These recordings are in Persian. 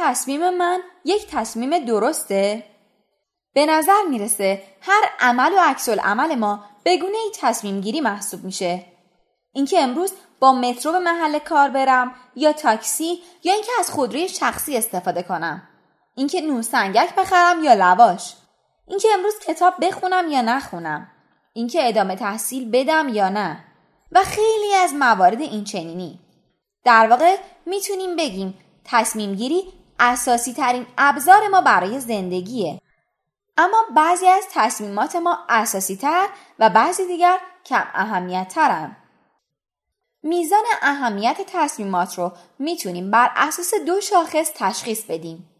تصمیم من یک تصمیم درسته؟ به نظر می‌رسه هر عمل و عکس عمل ما بگونه ای تصمیم گیری محسوب میشه. اینکه امروز با مترو به محل کار برم یا تاکسی یا اینکه از خودروی شخصی استفاده کنم. اینکه نوسنگک بخرم یا لواش. اینکه امروز کتاب بخونم یا نخونم. اینکه ادامه تحصیل بدم یا نه. و خیلی از موارد این چنینی. در واقع می‌تونیم بگیم تصمیم گیری اساسی ترین ابزار ما برای زندگیه. اما بعضی از تصمیمات ما اساسی تر و بعضی دیگر کم اهمیت ترن. میزان اهمیت تصمیمات رو می‌تونیم بر اساس دو شاخص تشخیص بدیم.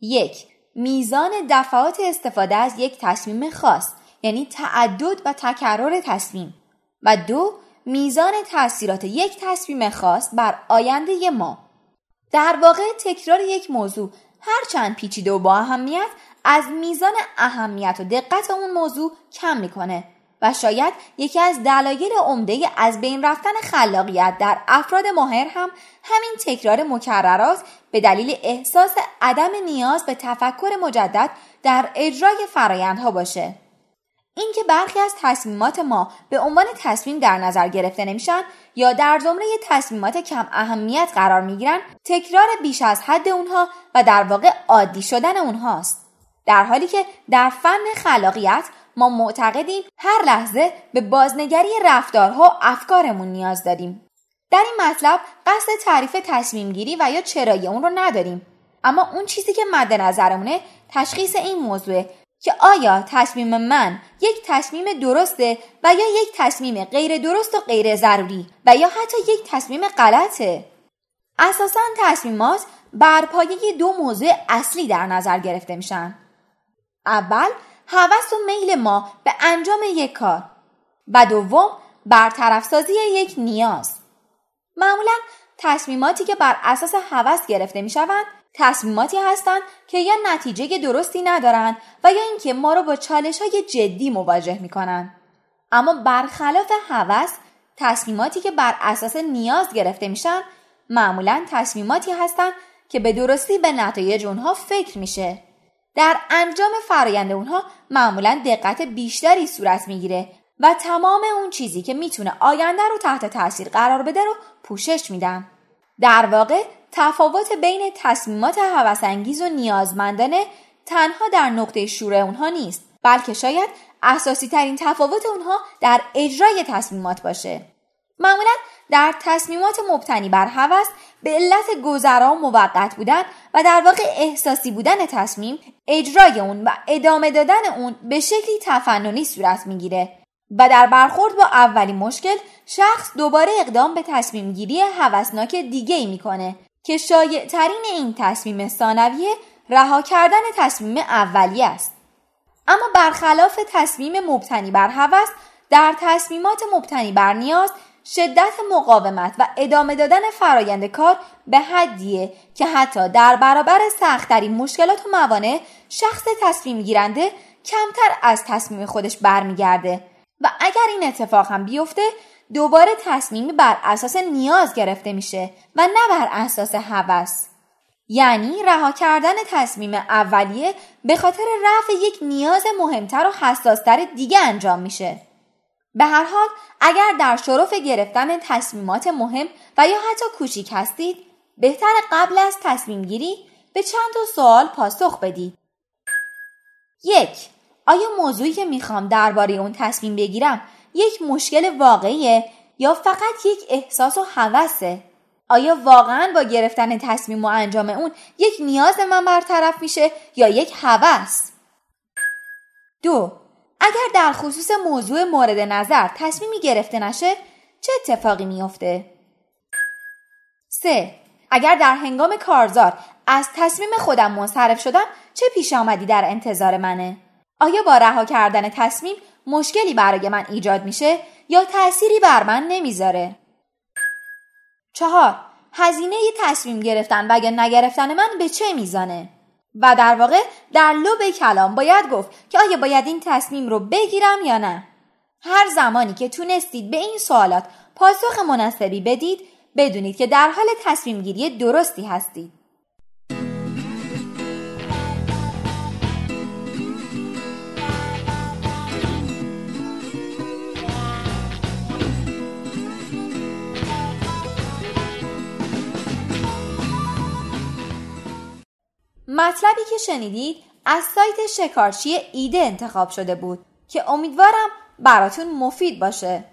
یک میزان دفعات استفاده از یک تصمیم خاص یعنی تعدد و تکرار تصمیم و دو میزان تاثیرات یک تصمیم خاص بر آینده ما در واقع تکرار یک موضوع هرچند پیچیده و با اهمیت از میزان اهمیت و دقت اون موضوع کم می‌کنه و شاید یکی از دلایل عمده از بین رفتن خلاقیت در افراد ماهر هم همین تکرار مکررات به دلیل احساس عدم نیاز به تفکر مجدد در اجرای فرایندها باشه. اینکه برخی از تصمیمات ما به عنوان تصمیم در نظر گرفته نمیشن یا در زمره تصمیمات کم اهمیت قرار می‌گیرن تکرار بیش از حد اونها و در واقع عادی شدن اونهاست. در حالی که در فن خلاقیت ما معتقدیم هر لحظه به بازنگری رفتارها و افکارمون نیاز داریم. در این مطلب قصد تعریف تصمیم گیری و یا چرایی اون رو نداریم. اما اون چیزی که مد نظرمونه تشخیص این موضوع که آیا تصمیم من یک تصمیم درسته و یا یک تصمیم غیر درست و غیر ضروری و یا حتی یک تصمیم غلطه؟ اساسا تصمیمات بر پایه دو موضوع اصلی در نظر گرفته میشن. اول هوس و میل ما به انجام یک کار و دوم برطرف سازی یک نیاز. معمولا تصمیماتی که بر اساس هوس گرفته می‌شوند تصمیماتی هستند که یا نتیجه درستی ندارند و یا اینکه ما رو با چالش های جدی مواجه می کنند. اما برخلاف هوس تصمیماتی که بر اساس نیاز گرفته میشن معمولا تصمیماتی هستند که به درستی به نتایج اونها فکر میشه. در انجام فرایند اونها معمولا دقت بیشتری صورت می‌گیره و تمام اون چیزی که می‌تونه آینده رو تحت تاثیر قرار بده رو پوشش میدن. در واقع تفاوت بین تصمیمات هوسانگیز و نیازمندانه تنها در نقطه شروع اونها نیست بلکه شاید اساسی ترین تفاوت اونها در اجرای تصمیمات باشه. معمولا در تصمیمات مبتنی بر هوس به علت گذرا و موقت بودن و در واقع احساسی بودن تصمیم اجرای اون و ادامه دادن اون به شکلی تفننی صورت می‌گیره و در برخورد با اولین مشکل شخص دوباره اقدام به تصمیم گیری هوسناک دیگه ای می‌کنه. که شایع ترین این تصمیم ثانویه رها کردن تصمیم اولیه است. اما برخلاف تصمیم مبتنی بر هوس در تصمیمات مبتنی بر نیاز شدت مقاومت و ادامه دادن فرایند کار به حدیه که حتی در برابر سختترین مشکلات و موانع شخص تصمیم گیرنده کمتر از تصمیم خودش برمیگرده. و اگر این اتفاق هم بیفته دوباره تصمیمی بر اساس نیاز گرفته میشه و نه بر اساس هوس. یعنی رها کردن تصمیم اولیه به خاطر رفع یک نیاز مهمتر و حساستر دیگه انجام میشه. به هر حال اگر در شرف گرفتن تصمیمات مهم و یا حتی کوچیک هستید بهتر قبل از تصمیم گیری به چند تا سوال پاسخ بدید. یک آیا موضوعی که می‌خوام درباره اون تصمیم بگیرم یک مشکل واقعیه یا فقط یک احساس و هوسه آیا واقعا با گرفتن تصمیم و انجام اون یک نیاز من برطرف میشه یا یک هوس دو اگر در خصوص موضوع مورد نظر تصمیمی گرفته نشه چه اتفاقی میافته؟ سه اگر در هنگام کارزار از تصمیم خودم منصرف شدم چه پیش آمدی در انتظار منه؟ آیا با رها کردن تصمیم مشکلی برای من ایجاد میشه یا تأثیری بر من نمی‌ذاره؟ چهار هزینه تصمیم گرفتن و یا نگرفتن من به چه میزانه؟ و در واقع در لب کلام باید گفت که آیا باید این تصمیم رو بگیرم یا نه؟ هر زمانی که تونستید به این سوالات پاسخ مناسبی بدید بدونید که در حال تصمیم گیری درستی هستید. مطلبی که شنیدید از سایت شکارچی ایده انتخاب شده بود که امیدوارم براتون مفید باشه.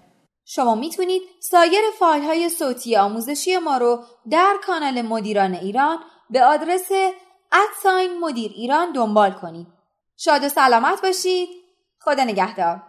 شما می‌تونید سایر فایل های صوتی آموزشی ما رو در کانال مدیران ایران به آدرس ادساین مدیر ایران دنبال کنید. شاد و سلامت باشید. خدا نگهدار.